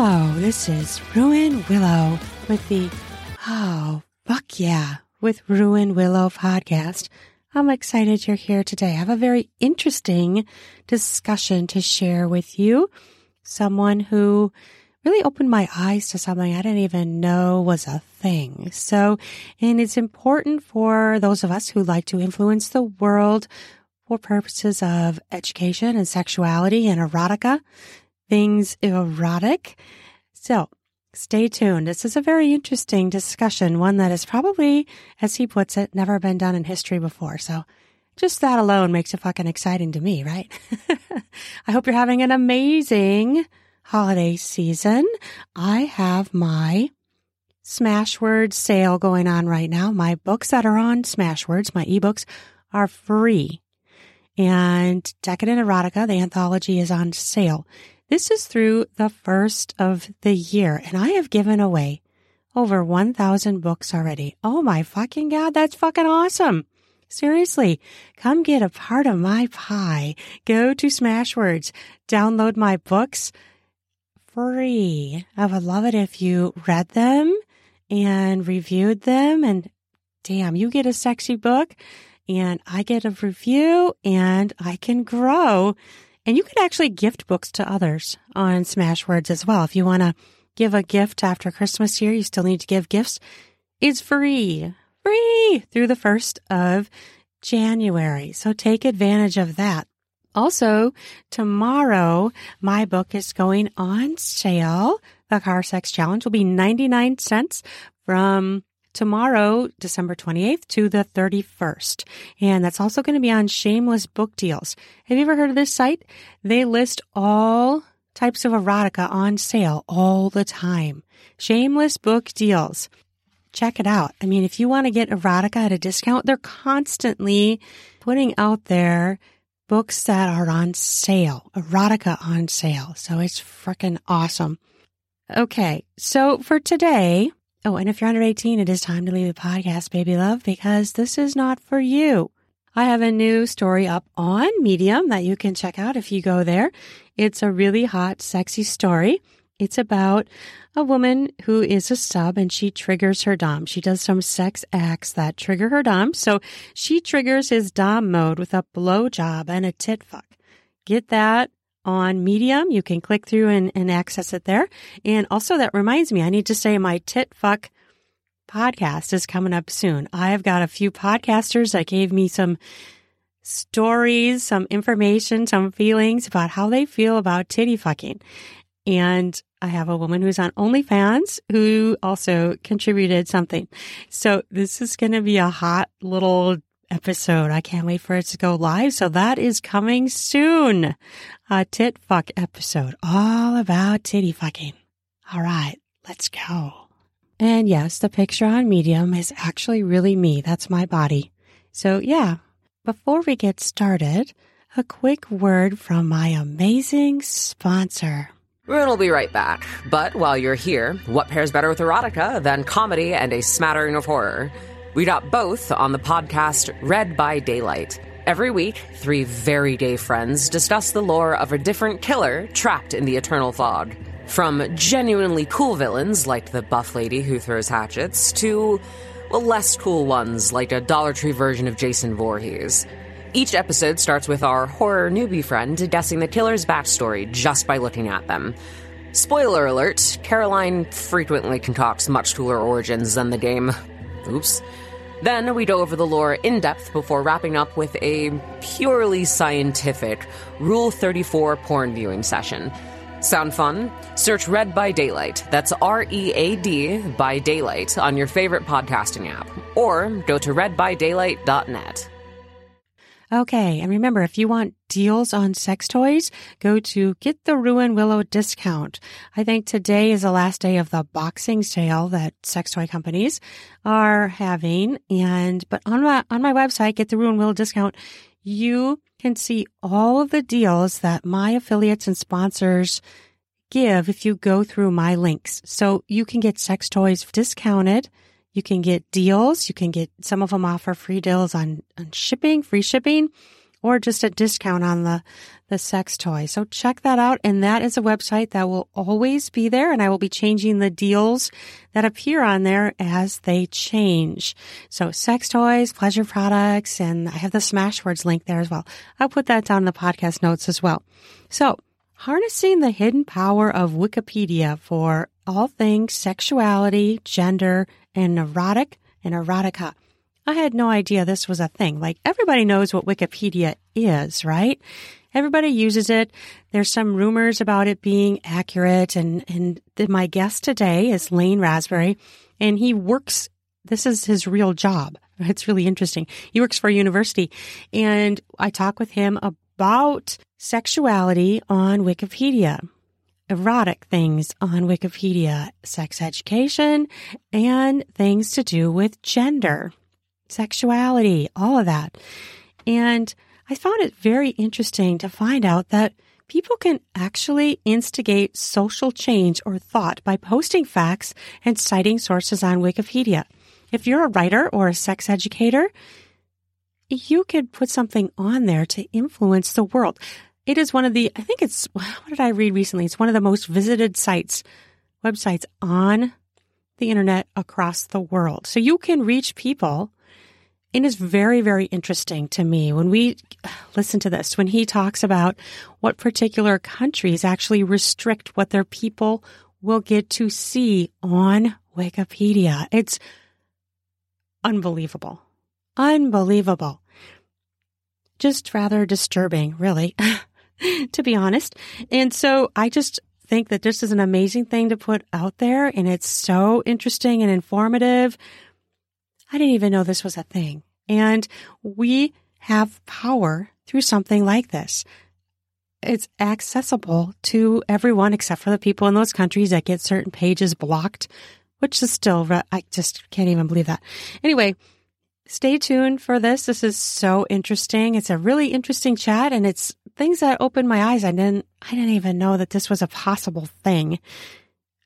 Hello, this is Ruan Willow with the Oh, fuck yeah, with Ruan Willow podcast. I'm excited you're here today. I have a very interesting discussion to share with you. Someone who really opened my eyes to something I didn't even know was a thing. So, and it's important for those of us who like to influence the world for purposes of education and sexuality and erotica, things erotic. So, Stay tuned. This is a very interesting discussion, one that has probably, as he puts it, never been done in history before. So just that alone makes it fucking exciting to me, right? I hope you're having an amazing holiday season. I have my Smashwords sale going on right now. My books that are on Smashwords, my ebooks, are free. And Decadent Erotica, the anthology, is on sale. This is through the first of the year, and I have given away over 1,000 books already. Oh my fucking God, that's fucking awesome. Seriously, come get a part of my pie. Go to Smashwords, download my books free. I would love it if you read them and reviewed them. And damn, you get a sexy book and I get a review and I can grow and you could actually gift books to others on Smashwords as well. If you want to give a gift after Christmas here, you still need to give gifts. It's free, free through the 1st of January. So take advantage of that. Also, tomorrow, my book is going on sale. The Car Sex Challenge will be 99 cents from tomorrow, December 28th to the 31st. And that's also going to be on Shameless Book Deals. Have you ever heard of this site? They list all types of erotica on sale all the time. Shameless Book Deals. Check it out. I mean, if you want to get erotica at a discount, they're constantly putting out there books that are on sale, erotica on sale. So it's freaking awesome. Okay. So for today, Oh, and if you're under 18, it is time to leave the podcast, baby love, because this is not for you. I have a new story up on Medium that you can check out if you go there. It's a really hot, sexy story. It's about a woman who is a sub and she triggers her Dom. She does some sex acts that trigger her Dom. So she triggers his Dom mode with a blowjob and a tit fuck. Get that on Medium. You can click through and, and access it there. And also that reminds me, I need to say my tit fuck podcast is coming up soon. I have got a few podcasters that gave me some stories, some information, some feelings about how they feel about titty fucking. And I have a woman who's on OnlyFans who also contributed something. So this is going to be a hot little episode. I can't wait for it to go live. So that is coming soon. A tit fuck episode all about titty fucking. All right, let's go. And yes, the picture on Medium is actually really me. That's my body. So yeah, before we get started, a quick word from my amazing sponsor. Will be right back. But while you're here, what pairs better with erotica than comedy and a smattering of horror? We got both on the podcast Read by Daylight. Every week, three very gay friends discuss the lore of a different killer trapped in the eternal fog. From genuinely cool villains like the buff lady who throws hatchets to, well, less cool ones like a Dollar Tree version of Jason Voorhees. Each episode starts with our horror newbie friend guessing the killer's backstory just by looking at them. Spoiler alert Caroline frequently concocts much cooler origins than the game. Oops. Then we go over the lore in depth before wrapping up with a purely scientific Rule 34 porn viewing session. Sound fun? Search Read by Daylight. That's R E A D by Daylight on your favorite podcasting app. Or go to readbydaylight.net. Okay, and remember, if you want deals on sex toys, go to Get the Ruan Willow discount. I think today is the last day of the boxing sale that sex toy companies are having. And, but on my, on my website, Get the Ruan Willow discount, you can see all of the deals that my affiliates and sponsors give if you go through my links. So you can get sex toys discounted you can get deals. You can get some of them offer free deals on, on shipping, free shipping. or just a discount on the, the sex toy. So check that out. And that is a website that will always be there. And I will be changing the deals that appear on there as they change. So sex toys, pleasure products, and I have the Smashwords link there as well. I'll put that down in the podcast notes as well. So harnessing the hidden power of Wikipedia for all things sexuality, gender, and erotic and erotica. I had no idea this was a thing. Like everybody knows what Wikipedia is, right? Everybody uses it. There's some rumors about it being accurate. And, and my guest today is Lane Rasberry, and he works. This is his real job. It's really interesting. He works for a university and I talk with him about sexuality on Wikipedia erotic things on Wikipedia, sex education, and things to do with gender sexuality, all of that. And I found it very interesting to find out that people can actually instigate social change or thought by posting facts and citing sources on Wikipedia. If you're a writer or a sex educator, you could put something on there to influence the world. It is one of the, I think it's, what did I read recently? It's one of the most visited sites, websites on the internet across the world. So you can reach people it is very, very interesting to me when we listen to this, when he talks about what particular countries actually restrict what their people will get to see on Wikipedia. It's unbelievable. Unbelievable. Just rather disturbing, really, to be honest. And so I just think that this is an amazing thing to put out there and it's so interesting and informative. I didn't even know this was a thing. And we have power through something like this. It's accessible to everyone except for the people in those countries that get certain pages blocked, which is still, I just can't even believe that. Anyway, stay tuned for this. This is so interesting. It's a really interesting chat and it's things that opened my eyes. I didn't, I didn't even know that this was a possible thing.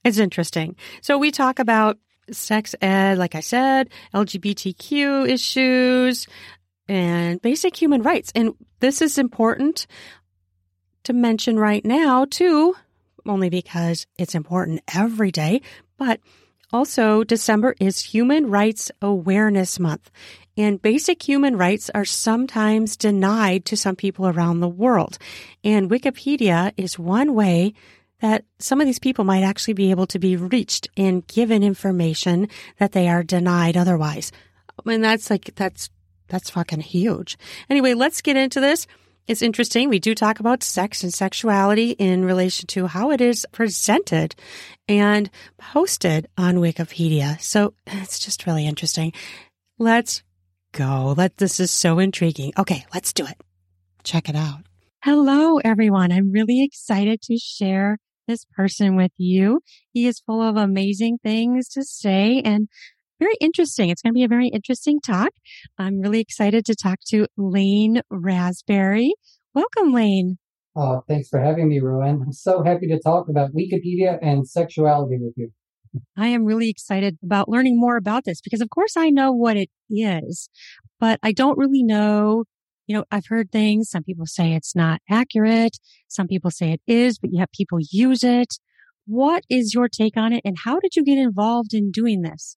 It's interesting. So we talk about sex ed, like I said, LGBTQ issues, and basic human rights. And this is important to mention right now, too, only because it's important every day, but also December is Human Rights Awareness Month. And basic human rights are sometimes denied to some people around the world. And Wikipedia is one way that some of these people might actually be able to be reached and given information that they are denied otherwise. I mean, that's like, that's, that's fucking huge. Anyway, let's get into this. It's interesting. We do talk about sex and sexuality in relation to how it is presented and posted on Wikipedia. So it's just really interesting. Let's go. Let, this is so intriguing. Okay, let's do it. Check it out. Hello, everyone. I'm really excited to share this person with you. He is full of amazing things to say and very interesting. It's going to be a very interesting talk. I'm really excited to talk to Lane Rasberry. Welcome, Lane. Oh, thanks for having me, Rowan. I'm so happy to talk about Wikipedia and sexuality with you. I am really excited about learning more about this because, of course, I know what it is, but I don't really know you know, I've heard things. Some people say it's not accurate. Some people say it is, but yet people use it. What is your take on it? And how did you get involved in doing this?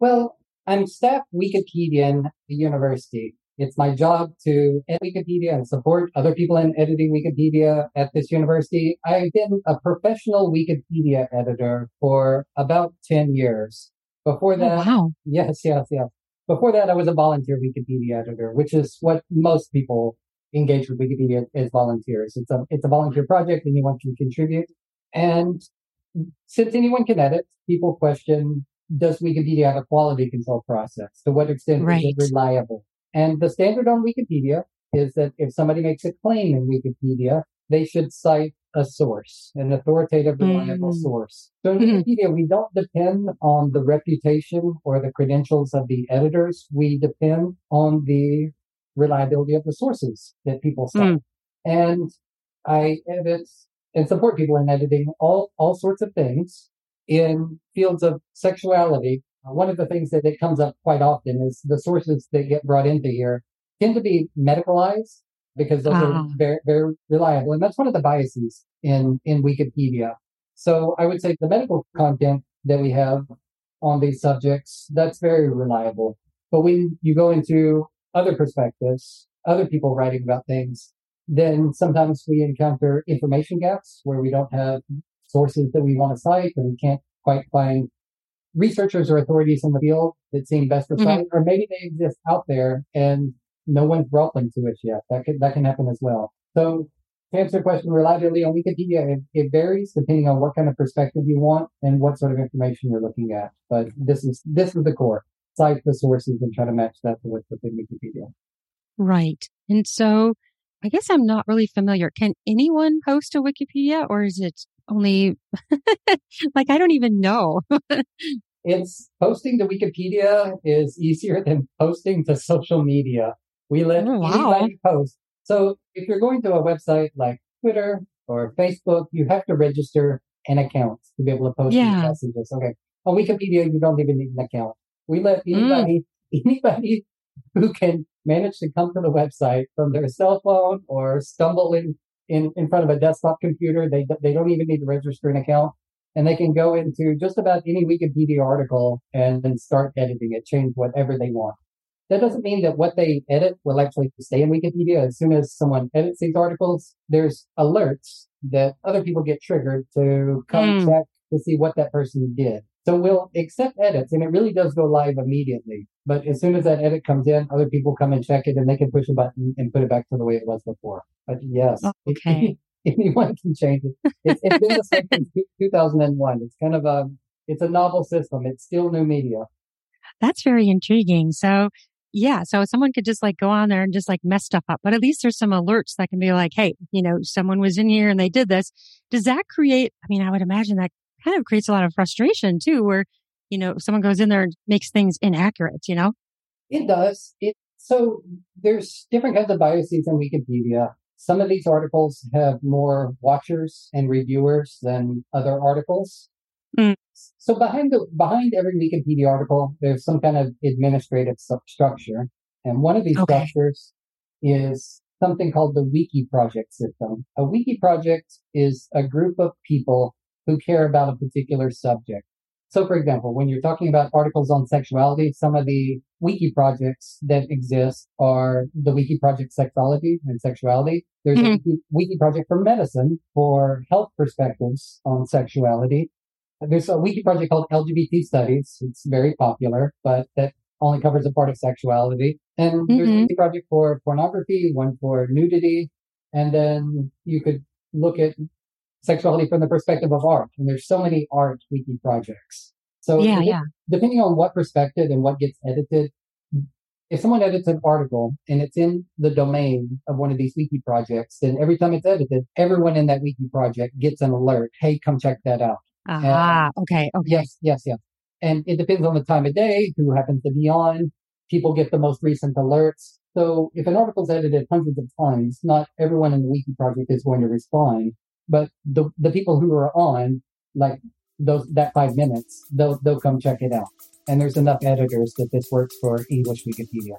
Well, I'm staff Wikipedian at the university. It's my job to edit Wikipedia and support other people in editing Wikipedia at this university. I've been a professional Wikipedia editor for about 10 years. Before oh, that, oh, wow. yes, yes, yes. Before that, I was a volunteer Wikipedia editor, which is what most people engage with Wikipedia as volunteers. It's a it's a volunteer project, anyone can contribute. And since anyone can edit, people question: Does Wikipedia have a quality control process? To what extent right. is it reliable? And the standard on Wikipedia is that if somebody makes a claim in Wikipedia, they should cite a source, an authoritative, reliable mm. source. So in mm-hmm. Wikipedia, we don't depend on the reputation or the credentials of the editors. We depend on the reliability of the sources that people cite. Mm. And I edit and support people in editing all, all sorts of things in fields of sexuality. One of the things that it comes up quite often is the sources that get brought into here tend to be medicalized because those are Ah. very, very reliable. And that's one of the biases in, in Wikipedia. So I would say the medical content that we have on these subjects, that's very reliable. But when you go into other perspectives, other people writing about things, then sometimes we encounter information gaps where we don't have sources that we want to cite and we can't quite find researchers or authorities in the field that seem best to Mhm. cite, or maybe they exist out there and no one's brought them to us yet. That can, that can happen as well. So to answer the question, reliability on Wikipedia, it, it varies depending on what kind of perspective you want and what sort of information you're looking at. But this is, this is the core. Cite the sources and try to match that to what's within Wikipedia. Right. And so I guess I'm not really familiar. Can anyone post to Wikipedia or is it only like I don't even know? It's posting to Wikipedia is easier than posting to social media. We let Oh, wow. anybody post. So if you're going to a website like Twitter or Facebook, you have to register an account to be able to post Yeah. these messages. Okay. On Wikipedia, you don't even need an account. We let Mm. anybody, anybody who can manage to come to the website from their cell phone or stumble in, in, in front of a desktop computer. They, they don't even need to register an account and they can go into just about any Wikipedia article and then start editing it, change whatever they want. That doesn't mean that what they edit will actually stay in Wikipedia. As soon as someone edits these articles, there's alerts that other people get triggered to come Hmm. check to see what that person did. So we'll accept edits and it really does go live immediately. But as soon as that edit comes in, other people come and check it and they can push a button and put it back to the way it was before. But yes, okay. anyone can change it. It's, it's been the same since 2001. It's kind of a, it's a novel system. It's still new media. That's very intriguing. So yeah, so someone could just like go on there and just like mess stuff up, but at least there's some alerts that can be like, Hey, you know, someone was in here and they did this. Does that create, I mean, I would imagine that kind of creates a lot of frustration too, where, you know, someone goes in there and makes things inaccurate, you know? It does. It so there's different kinds of biases in Wikipedia. Some of these articles have more watchers and reviewers than other articles. Mm. So behind the behind every Wikipedia article, there's some kind of administrative structure, and one of these Okay. structures is something called the Wiki Project system. A Wiki Project is a group of people who care about a particular subject. So, for example, when you're talking about articles on sexuality, some of the wiki projects that exist are the Wiki Project Sexology and Sexuality. There's a Mhm. wiki, wiki project for medicine for health perspectives on sexuality. There's a wiki project called LGBT Studies. It's very popular, but that only covers a part of sexuality. And there's a Mhm. wiki project for pornography, one for nudity, and then you could look at sexuality from the perspective of art. And there's so many art wiki projects. So Yeah, yeah. depending on what perspective and what gets edited, if someone edits an article and it's in the domain of one of these wiki projects, then every time it's edited, everyone in that wiki project gets an alert. Hey, come check that out. Ah, okay. Okay. Yes, yes, yes. And it depends on the time of day, who happens to be on. People get the most recent alerts. So if an article's edited hundreds of times, not everyone in the wiki project is going to respond, but the the people who are on, like those that five minutes, they'll they'll come check it out. And there's enough editors that this works for English Wikipedia.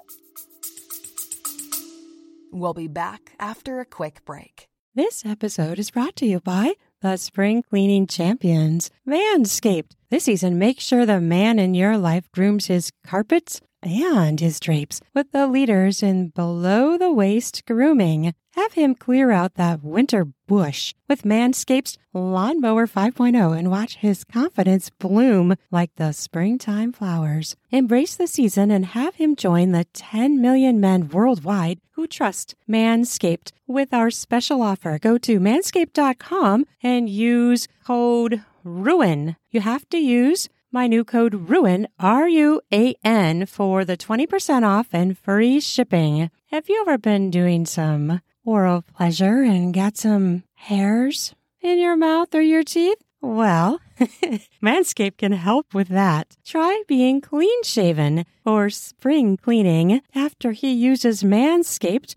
We'll be back after a quick break. This episode is brought to you by the spring cleaning champions, Manscaped. This season, make sure the man in your life grooms his carpets and his drapes with the leaders in below the waist grooming. Have him clear out that winter bush with Manscaped's Lawnmower 5.0 and watch his confidence bloom like the springtime flowers. Embrace the season and have him join the 10 million men worldwide who trust Manscaped with our special offer. Go to manscaped.com and use code RUAN. You have to use my new code RUAN, R U A N, for the 20% off and free shipping. Have you ever been doing some oral pleasure and got some hairs in your mouth or your teeth? Well, Manscaped can help with that. Try being clean shaven for spring cleaning after he uses Manscaped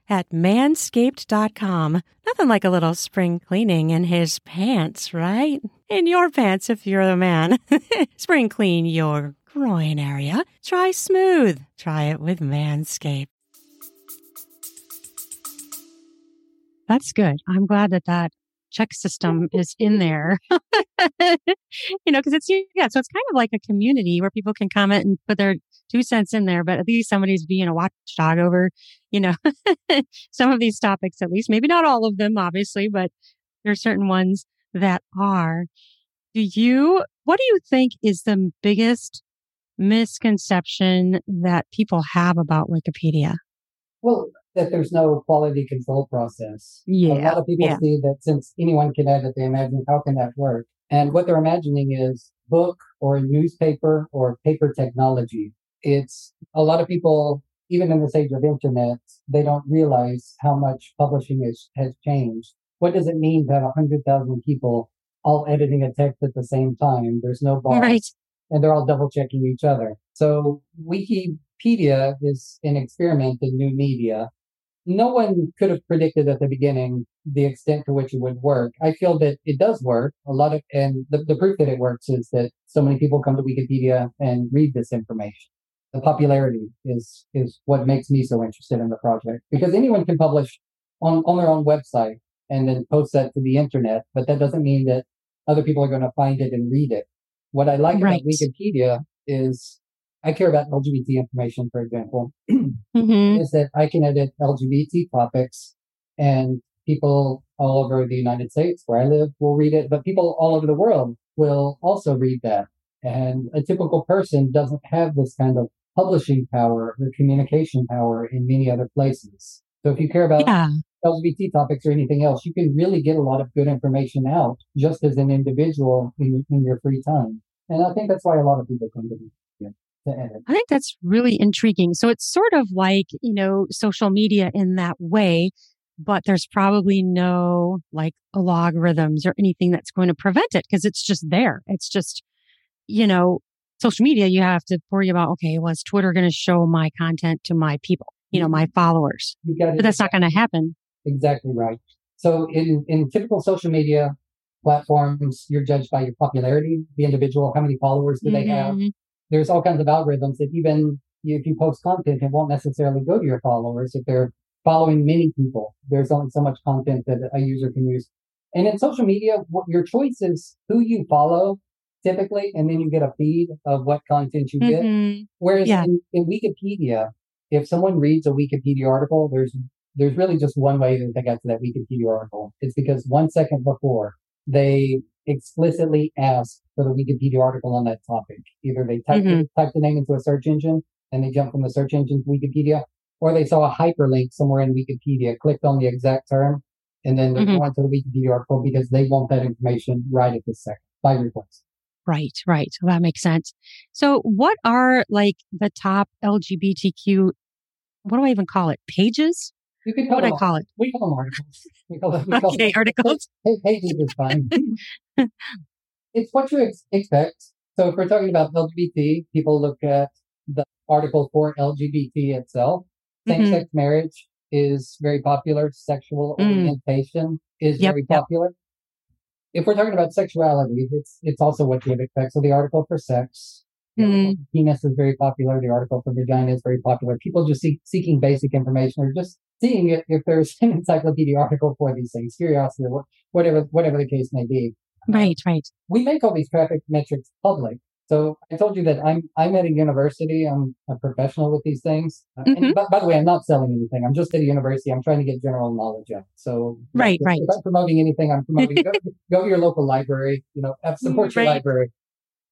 at manscaped.com. Nothing like a little spring cleaning in his pants, right? In your pants if you're the man. spring clean your groin area. Try smooth. Try it with Manscaped. That's good. I'm glad that that check system is in there. you know, because it's, yeah, so it's kind of like a community where people can comment and put their two cents in there, but at least somebody's being a watchdog over, you know, some of these topics, at least. Maybe not all of them, obviously, but there are certain ones that are. Do you, what do you think is the biggest misconception that people have about Wikipedia? Well, that there's no quality control process. Yeah. A lot of people yeah. see that since anyone can edit, they imagine how can that work? And what they're imagining is book or newspaper or paper technology. It's a lot of people, even in this age of internet, they don't realize how much publishing is, has changed. What does it mean to have hundred thousand people all editing a text at the same time? There's no boss. Right. And they're all double checking each other. So Wikipedia is an experiment in new media no one could have predicted at the beginning the extent to which it would work. I feel that it does work. A lot of, and the, the proof that it works is that so many people come to Wikipedia and read this information. The popularity is, is what makes me so interested in the project because anyone can publish on, on their own website and then post that to the internet, but that doesn't mean that other people are going to find it and read it. What I like Right. about Wikipedia is I care about LGBT information, for example Mm-hmm. is that I can edit LGBT topics and people all over the United States where I live will read it, but people all over the world will also read that. And a typical person doesn't have this kind of publishing power or communication power in many other places. So if you care about Yeah. LGBT topics or anything else, you can really get a lot of good information out just as an individual in, in your free time. And I think that's why a lot of people come to me yeah, to edit. I think that's really intriguing. So it's sort of like, you know, social media in that way, but there's probably no like logarithms or anything that's going to prevent it because it's just there. It's just, you know, social media, you have to worry about, okay, well, Twitter going to show my content to my people, you know, my followers? But that's not going to happen. Exactly right. So in, in typical social media platforms, you're judged by your popularity, the individual, how many followers do they have. Mhm. There's all kinds of algorithms that even if you post content, it won't necessarily go to your followers if they're following many people. There's only so much content that a user can use. And in social media, your choice is who you follow typically, and then you get a feed of what content you get. Mhm. Whereas Yeah. in, in Wikipedia, if someone reads a Wikipedia article, there's there's really just one way that they got to that Wikipedia article. It's because one second before they explicitly ask for the Wikipedia article on that topic. Either they type Mhm. type the name into a search engine and they jump from the search engine to Wikipedia, or they saw a hyperlink somewhere in Wikipedia, clicked on the exact term, and then they're Mhm. going to the Wikipedia article because they want that information right at this second by request. Right, right. Well, that makes sense. So, what are like the top LGBTQ? What do I even call it? Pages? You can What call do I call it? we call them articles. We call them, we call Okay, them articles. Pages is fine. it's what you ex- expect. So if we're talking about LGBT, people look at the article for LGBT itself. Mhm. Same-sex marriage is very popular. Sexual Mm. orientation is Yep, very yep. If we're talking about sexuality, it's it's also what you would expect. So the article for sex, Mm. for penis is very popular. The article for vagina is very popular. People just seek, seeking basic information or just seeing if, if there's an encyclopedia article for these things, curiosity or whatever whatever the case may be. Right, right. We make all these traffic metrics public So I told you that I'm I'm at a university. I'm a professional with these things. Mm-hmm. And by, by, the way, I'm not selling anything. I'm just at a university. I'm trying to get general knowledge out. So right, if, right. If I'm promoting anything, I'm promoting. go, go, to your local library. You know, support your right. library.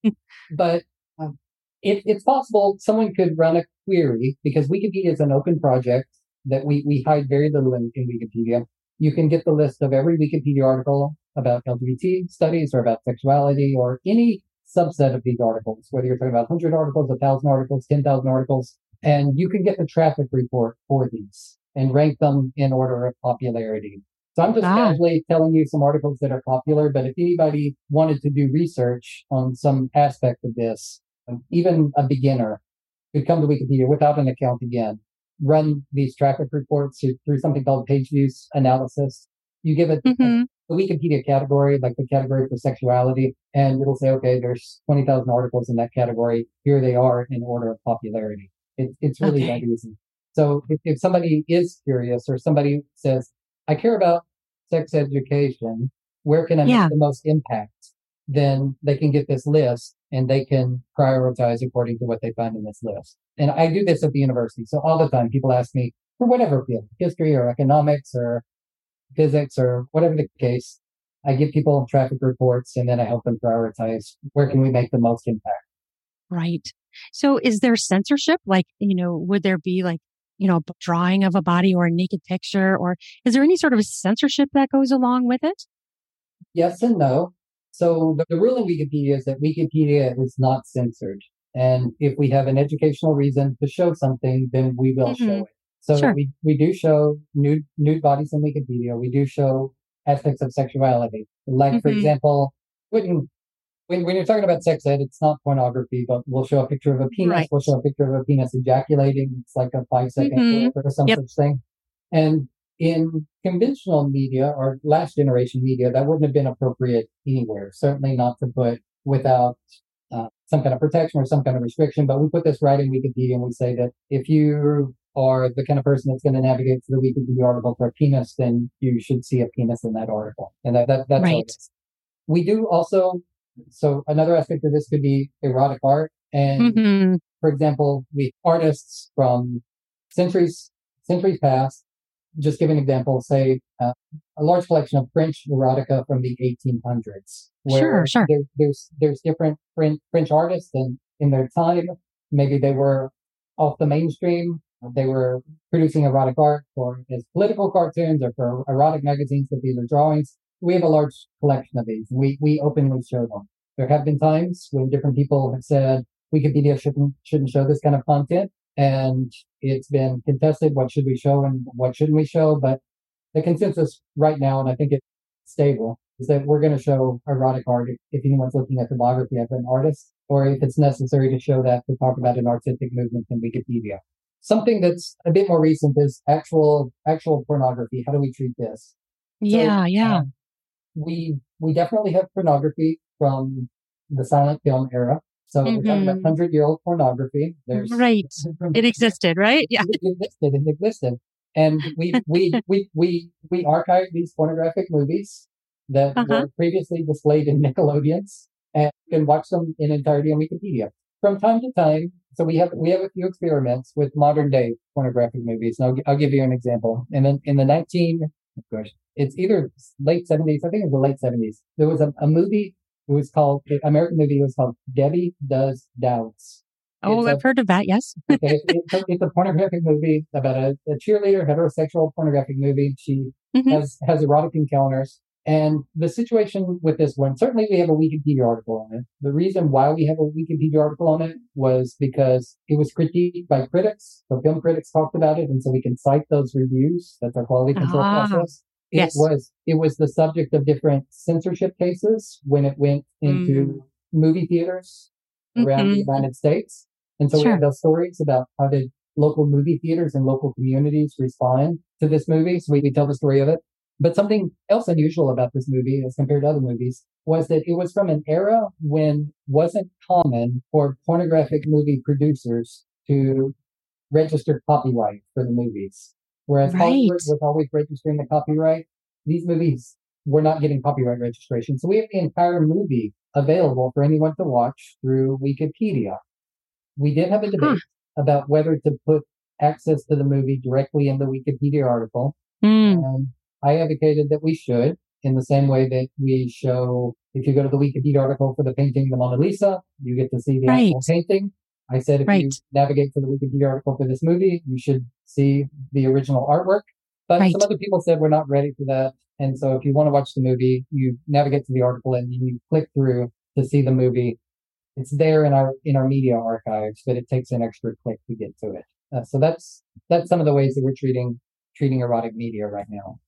but um, it, it's possible someone could run a query because Wikipedia is an open project that we we hide very little in, in Wikipedia. You can get the list of every Wikipedia article about LGBT studies or about sexuality or any subset of these articles, whether you're talking about 100 articles, 1,000 articles, 10,000 articles, and you can get the traffic report for these and rank them in order of popularity. So I'm just ah. casually telling you some articles that are popular, but if anybody wanted to do research on some aspect of this, um, even a beginner could come to Wikipedia without an account again, run these traffic reports through something called page views analysis. You give it mm-hmm the Wikipedia category, like the category for sexuality, and it'll say, okay, there's 20,000 articles in that category. Here they are in order of popularity. It, it's really okay. that easy. So if, if somebody is curious or somebody says, I care about sex education, where can I yeah. make the most impact? Then they can get this list and they can prioritize according to what they find in this list. And I do this at the university. So all the time people ask me for whatever field, history or economics or physics or whatever the case. I give people traffic reports and then I help them prioritize where can we make the most impact. Right. So is there censorship? Like, you know, would there be like, you know, a drawing of a body or a naked picture or is there any sort of censorship that goes along with it? Yes and no. So the, the rule in Wikipedia is that Wikipedia is not censored. And if we have an educational reason to show something, then we will mm-hmm. show it. So sure. we, we do show nude, nude bodies in Wikipedia. We do show aspects of sexuality. Like, mm-hmm. for example, when, when, when you're talking about sex ed, it's not pornography, but we'll show a picture of a penis. Right. We'll show a picture of a penis ejaculating. It's like a five second mm-hmm. or some yep. such thing. And in conventional media or last generation media, that wouldn't have been appropriate anywhere. Certainly not to put without uh, some kind of protection or some kind of restriction. But we put this right in Wikipedia and we say that if you are the kind of person that's going to navigate to the Wikipedia article for a penis, then you should see a penis in that article. And that, that that's right. We do also, so another aspect of this could be erotic art. And mm-hmm. for example, we artists from centuries, centuries past, just give an example, say uh, a large collection of French erotica from the 1800s. Where sure, sure. There, there's, there's different French, French artists and in their time, maybe they were off the mainstream they were producing erotic art for as political cartoons or for erotic magazines that these are drawings. We have a large collection of these. We, we openly show them. There have been times when different people have said Wikipedia shouldn't, shouldn't show this kind of content. And it's been contested. What should we show and what shouldn't we show? But the consensus right now, and I think it's stable, is that we're going to show erotic art if anyone's looking at the biography of an artist, or if it's necessary to show that to talk about an artistic movement in Wikipedia. Something that's a bit more recent is actual actual pornography. How do we treat this? Yeah, so, yeah. Um, we we definitely have pornography from the silent film era. So mm-hmm. we're talking about mm-hmm. hundred year old pornography. There's right. it existed, right? Yeah. It existed. It existed. And we we we we we archived these pornographic movies that uh-huh. were previously displayed in Nickelodeons and you can watch them in entirety on Wikipedia. From time to time, so we have we have a few experiments with modern day pornographic movies. And I'll, I'll give you an example. And then in the 19, of course, it's either late 70s, I think it was the late 70s. There was a, a movie. It was called American movie. It was called Debbie Does Dallas. Oh, I've heard of that. Yes. okay, it's, a, it's, a, pornographic movie about a, a cheerleader, heterosexual pornographic movie. She mm-hmm. has has erotic encounters and the situation with this one, certainly we have a Wikipedia article on it. The reason why we have a Wikipedia article on it was because it was critiqued by critics. So film critics talked about it. And so we can cite those reviews. That's our quality control ah, process. It yes. was, it was the subject of different censorship cases when it went into mm. movie theaters around mm-hmm. the United States. And so sure. we have those stories about how did local movie theaters and local communities respond to this movie. So we, we tell the story of it. But something else unusual about this movie as compared to other movies was that it was from an era when wasn't common for pornographic movie producers to register copyright for the movies. Whereas right. Hollywood was always registering the copyright, these movies we're not getting copyright registration. So we have the entire movie available for anyone to watch through Wikipedia. We did have a debate huh. about whether to put access to the movie directly in the Wikipedia article. Mm. And I advocated that we should in the same way that we show, if you go to the Wikipedia article for the painting, the Mona Lisa, you get to see the right. actual painting. I said if right. you navigate to the Wikipedia article for this movie, you should see the original artwork. But right. some other people said we're not ready for that. And so if you want to watch the movie, you navigate to the article and you click through to see the movie. It's there in our in our media archives, but it takes an extra click to get to it. Uh, so that's that's some of the ways that we're treating treating erotic media right now.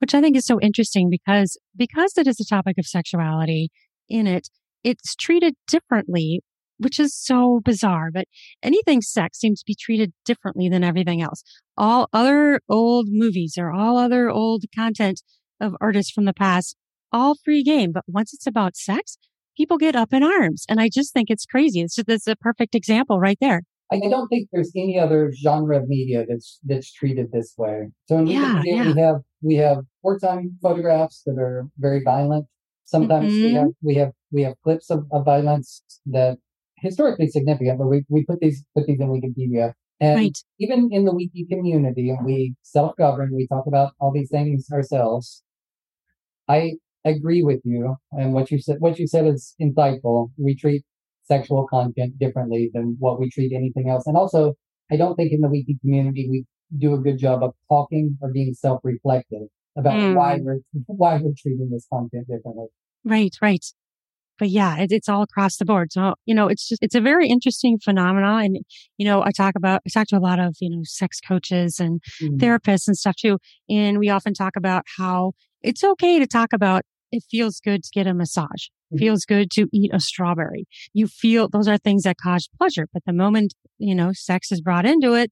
Which I think is so interesting because because it is a topic of sexuality in it, it's treated differently which is so bizarre. But anything sex seems to be treated differently than everything else. All other old movies or all other old content of artists from the past, all free game. But once it's about sex, people get up in arms. And I just think it's crazy. It's just, it's a perfect example right there. I don't think there's any other genre of media that's that's treated this way. So in yeah, yeah. we have we have wartime photographs that are very violent. Sometimes mm-hmm. we have we have we have clips of, of violence that historically significant, but we, we put these put these in Wikipedia. And right. even in the wiki community, we self govern, we talk about all these things ourselves. I agree with you and what you said what you said is insightful. We treat sexual content differently than what we treat anything else. And also I don't think in the wiki community we do a good job of talking or being self reflective about mm. why we're why we're treating this content differently. Right, right but yeah, it, it's all across the board. So, you know, it's just, it's a very interesting phenomenon. And, you know, I talk about, I talk to a lot of, you know, sex coaches and mm-hmm. therapists and stuff too. And we often talk about how it's okay to talk about it feels good to get a massage. Mm-hmm. Feels good to eat a strawberry. You feel those are things that cause pleasure. But the moment, you know, sex is brought into it,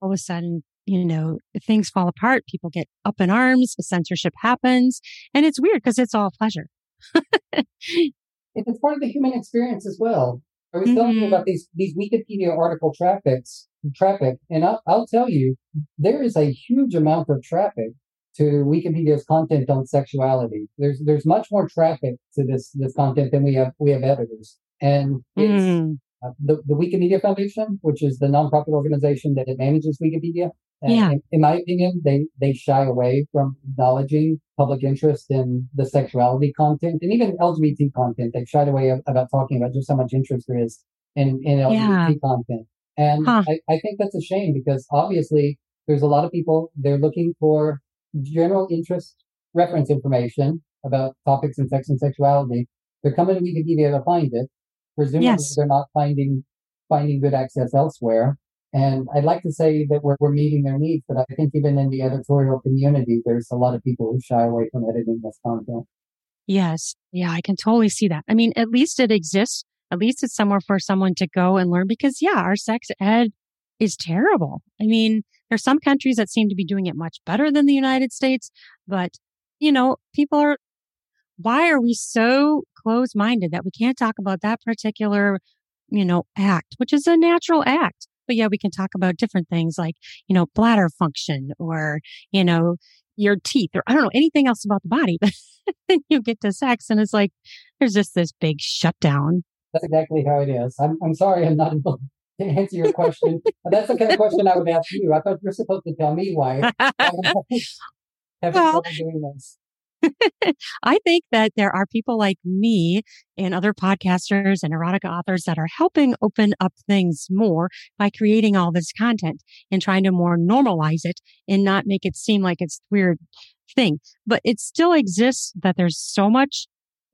all of a sudden, you know, things fall apart. People get up in arms. Censorship happens. And it's weird because it's all pleasure. it's part of the human experience as well. I was mm-hmm. telling you about these these Wikipedia article traffics traffic, and I'll, I'll tell you there is a huge amount of traffic to Wikipedia's content on sexuality. There's there's much more traffic to this this content than we have we have editors, and it's mm. Uh, the the Wikimedia Foundation, which is the nonprofit organization that manages Wikipedia. Yeah. In, in, my opinion, they, they shy away from acknowledging public interest in the sexuality content and even LGBT content. They've shied away about talking about just how much interest there is in, in LGBT yeah. content. And huh. I, I think that's a shame because obviously there's a lot of people, they're looking for general interest reference information about topics in sex and sexuality. They're coming to Wikipedia to find it. Presumably yes. they're not finding, finding good access elsewhere. And I'd like to say that we're, we're meeting their needs, but I think even in the editorial community, there's a lot of people who shy away from editing this content. Yes. Yeah, I can totally see that. I mean, at least it exists. At least it's somewhere for someone to go and learn because yeah, our sex ed is terrible. I mean, there's some countries that seem to be doing it much better than the United States, but you know, people are, why are we so close minded that we can't talk about that particular, you know, act, which is a natural act? But yeah, we can talk about different things like, you know, bladder function or, you know, your teeth or I don't know anything else about the body. But then you get to sex and it's like, there's just this big shutdown. That's exactly how it is. I'm, I'm sorry I'm not able to answer your question. That's the kind of question I would ask you. I thought you were supposed to tell me why. well, doing this. I think that there are people like me and other podcasters and erotica authors that are helping open up things more by creating all this content and trying to more normalize it and not make it seem like it's weird thing. But it still exists that there's so much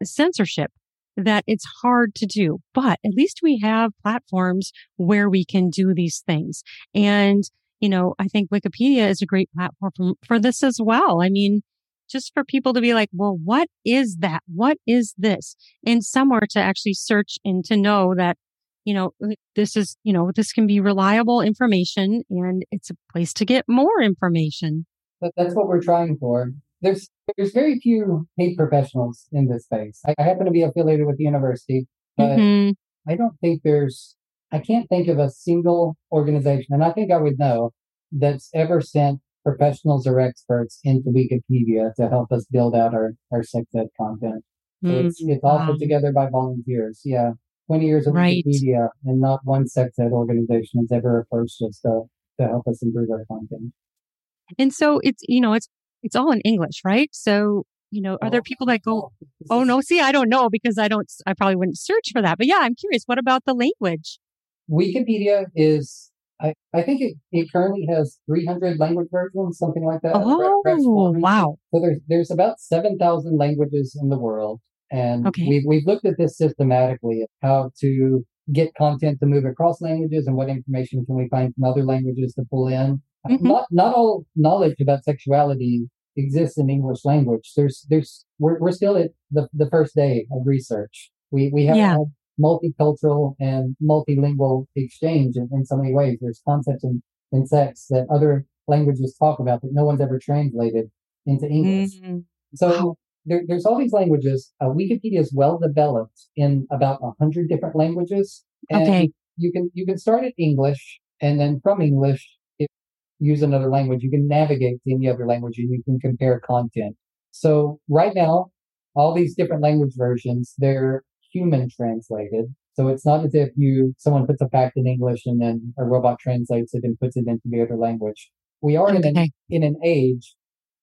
censorship that it's hard to do. But at least we have platforms where we can do these things. And, you know, I think Wikipedia is a great platform for, this as well. I mean, just for people to be like, well, what is that? What is this? And somewhere to actually search and to know that, you know, this is, you know, this can be reliable information and it's a place to get more information. But that's what we're trying for. There's, there's very few paid professionals in this space. I, I happen to be affiliated with the university, but mm-hmm. I don't think there's, I can't think of a single organization, and I think I would know, that's ever sent professionals or experts into Wikipedia to help us build out our, our sex ed content. So it's, Mm, it's all wow. put together by volunteers. Yeah. 20 years of Right. Wikipedia and not one sex ed organization has ever approached us to, to help us improve our content. And so it's, you know, it's, it's all in English, right? So, you know, are there people that go, oh no, see, I don't know because I don't, I probably wouldn't search for that. But yeah, I'm curious. What about the language? Wikipedia is, I, I think it, it currently has 300 language versions, something like that. Oh, wow. So there's, there's about 7,000 languages in the world. And Okay. we've, we've looked at this systematically, how to get content to move across languages and what information can we find from other languages to pull in. Mhm. Not, not all knowledge about sexuality exists in English language. There's, there's, we're, we're still at the, the first day of research. We, we haven't Yeah. had multicultural and multilingual exchange in, in so many ways. There's concepts in, in sex that other languages talk about that no one's ever translated into English. Mm, So Wow. there, there's all these languages. Uh, Wikipedia is well developed in about a hundred different languages. And Okay. You can you can start at English, and then from English, if use another language, you can navigate to any other language, and you can compare content. So right now, all these different language versions, they're human translated. So it's not as if you someone puts a fact in English and then a robot translates it and puts it into the other language. We are in an in an age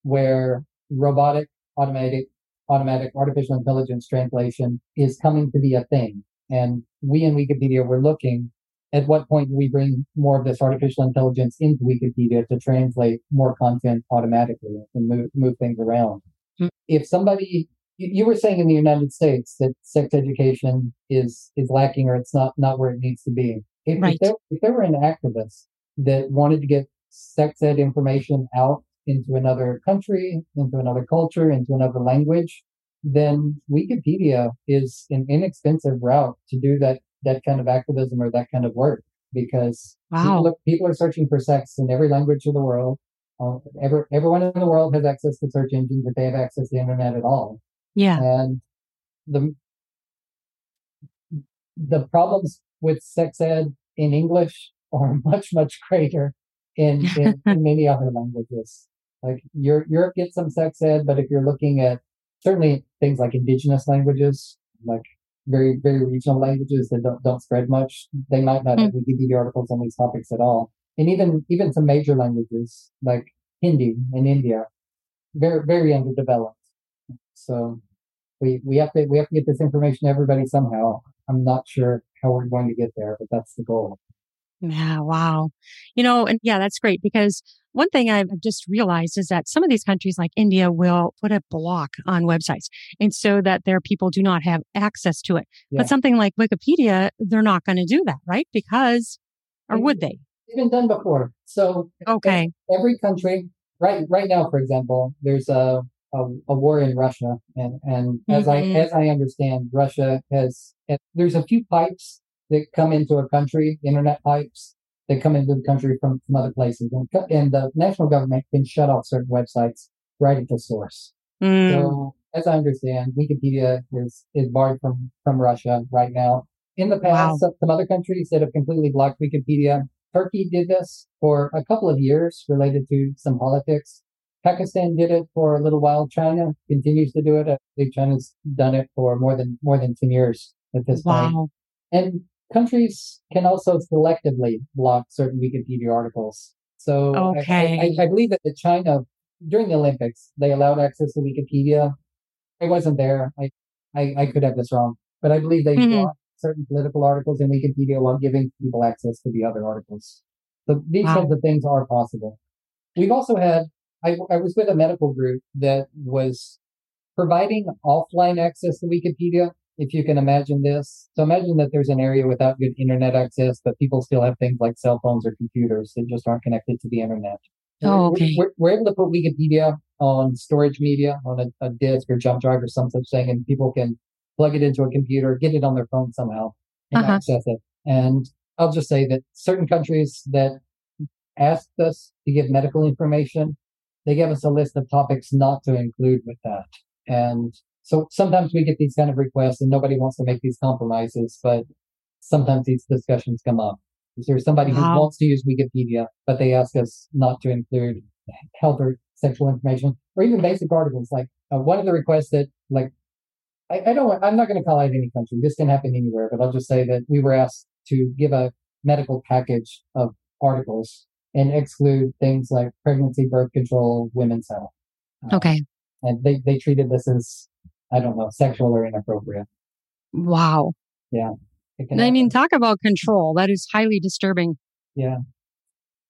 where robotic, automatic, automatic artificial intelligence translation is coming to be a thing. And we in Wikipedia were looking at what point do we bring more of this artificial intelligence into Wikipedia to translate more content automatically and move, move things around. Hmm. If somebody, you were saying in the United States that sex education is, is lacking or it's not, not where it needs to be. If, Right. if, there, if there were an activist that wanted to get sex ed information out into another country, into another culture, into another language, then Wikipedia is an inexpensive route to do that that kind of activism or that kind of work because Wow. people, are, people are searching for sex in every language of the world. Uh, every, everyone in the world has access to search engines if they have access to the internet at all. Yeah. And the the problems with sex ed in English are much much greater in in, in many other languages. Like Europe, Europe gets some sex ed, but if you're looking at certainly things like indigenous languages, like very very regional languages that don't don't spread much, they might not have mm. Wikipedia articles on these topics at all. And even even some major languages like Hindi in India, very very underdeveloped. So we we have to we have to get this information to everybody somehow. I'm not sure how we're going to get there, but that's the goal. Yeah, wow. You know, and yeah, that's great because one thing I've just realized is that some of these countries like India will put a block on websites and so that their people do not have access to it. Yeah. But something like Wikipedia, they're not going to do that, right? Because, or would they? It's been done before. So Okay. every country right right now, for example, there's a a, a war in Russia, and and as Mhm. I as I understand, Russia has there's a few pipes that come into a country, internet pipes that come into the country from, from other places, and, and the national government can shut off certain websites right at the source. Mm, So, as I understand, Wikipedia is is barred from from Russia right now. In the past, Wow. some, some other countries that have completely blocked Wikipedia. Turkey did this for a couple of years, related to some politics. Pakistan did it for a little while. China continues to do it. I think China's done it for more than more than ten years at this point. wow. And countries can also selectively block certain Wikipedia articles. So I- Okay. I, I, I believe that in China during the Olympics they allowed access to Wikipedia. I wasn't there. I, I, I could have this wrong, but I believe they Mhm. blocked certain political articles in Wikipedia while giving people access to the other articles. So these Wow. kinds of things are possible. We've also had. I, I was with a medical group that was providing offline access to Wikipedia if you can imagine this. So imagine that there's an area without good internet access, but people still have things like cell phones or computers that just aren't connected to the internet. Oh, We're- okay. We're, we're able to put Wikipedia on storage media, on a, a disk or jump drive or some such thing, and people can plug it into a computer, get it on their phone somehow, and Uh-huh. access it. And I'll just say that certain countries that asked us to give medical information, they gave us a list of topics not to include with that. And so sometimes we get these kind of requests and nobody wants to make these compromises, but sometimes these discussions come up. Is there somebody Wow. who wants to use Wikipedia, but they ask us not to include health or sexual information, or even basic articles. Like uh, one of the requests that, like, I, I don't, I'm not going to call out any country. This can happen anywhere, but I'll just say that we were asked to give a medical package of articles and exclude things like pregnancy, birth control, women's health. Uh, okay. And they, they treated this as, I don't know, sexual or inappropriate. Wow. Yeah. I mean, talk about control. That is highly disturbing. Yeah.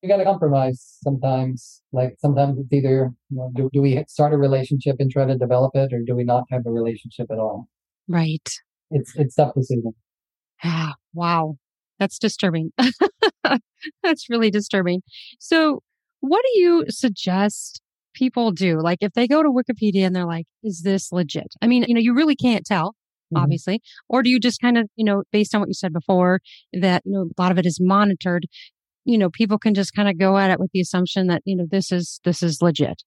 You got to compromise sometimes. Like sometimes it's either, you know, do, do we start a relationship and try to develop it or do we not have a relationship at all? Right. It's, it's tough decision. Wow. That's disturbing. That's really disturbing. So, what do you suggest people do? Like, if they go to Wikipedia and they're like, is this legit? I mean, you know, you really can't tell, mm-hmm. obviously. Or do you just kind of, you know, based on what you said before, that, you know, a lot of it is monitored, you know, people can just kind of go at it with the assumption that, you know, this is, this is legit.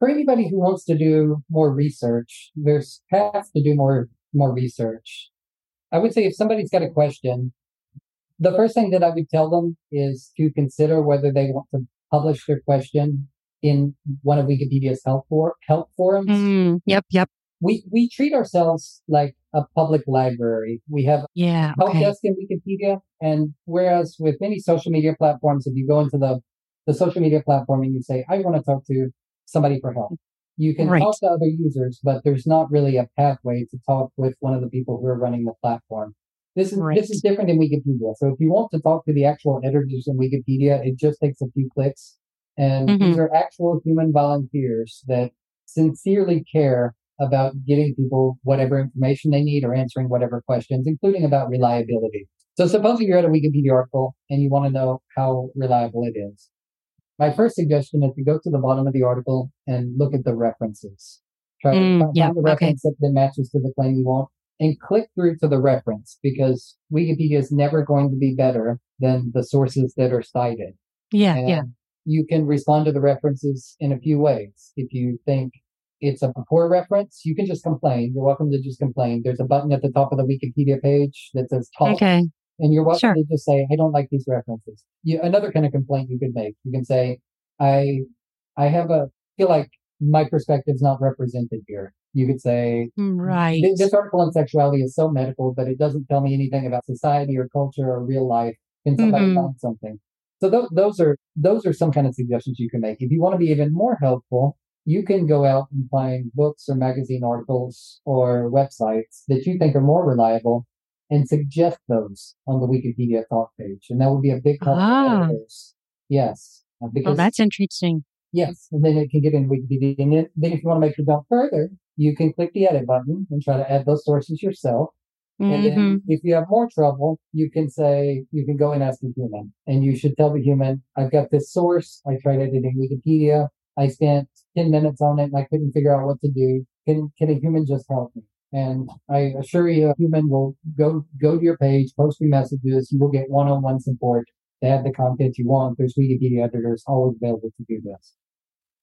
For anybody who wants to do more research, there's paths to do more, more research. I would say if somebody's got a question, the first thing that I would tell them is to consider whether they want to publish their question in one of Wikipedia's help for help forums. Mm, yep, yep. We we treat ourselves like a public library. We have yeah help okay. desk in Wikipedia, and whereas with many social media platforms, if you go into the the social media platform and you say, "I want to talk to somebody for help," You can right. talk to other users, but there's not really a pathway to talk with one of the people who are running the platform. This is right. this is different in Wikipedia. So if you want to talk to the actual editors in Wikipedia, it just takes a few clicks. And mm-hmm. these are actual human volunteers that sincerely care about getting people whatever information they need or answering whatever questions, including about reliability. So supposing you're at a Wikipedia article and you want to know how reliable it is my first suggestion is to go to the bottom of the article and look at the references. Try mm, to find yeah, the reference okay. that matches to the claim you want and click through to the reference because Wikipedia is never going to be better than the sources that are cited. Yeah, and yeah. You can respond to the references in a few ways. If you think it's a poor reference, you can just complain. You're welcome to just complain. There's a button at the top of the Wikipedia page that says talk. Okay. And you're welcome sure. to just say, I don't like these references. You, another kind of complaint you could make. You can say, I, I have a, feel like my perspective is not represented here. You could say, right. This article on sexuality is so medical, but it doesn't tell me anything about society or culture or real life. Can somebody mm-hmm. find something? So th- those are, those are some kind of suggestions you can make. If you want to be even more helpful, you can go out and find books or magazine articles or websites that you think are more reliable and suggest those on the Wikipedia talk page. And that would be a big help ah. Yes. Uh, because, oh, that's interesting. Yes. And then it can get in Wikipedia. And then, then if you want to make your jump further, you can click the edit button and try to add those sources yourself. Mm-hmm. And then mm-hmm. if you have more trouble, you can say, you can go and ask a human and you should tell the human, I've got this source. I tried editing Wikipedia. I spent 10 minutes on it and I couldn't figure out what to do. Can, can a human just help me? And I assure you, a human will go go to your page, post your messages. You will get one-on-one support to add the content you want. There's Wikipedia editors always available to do this.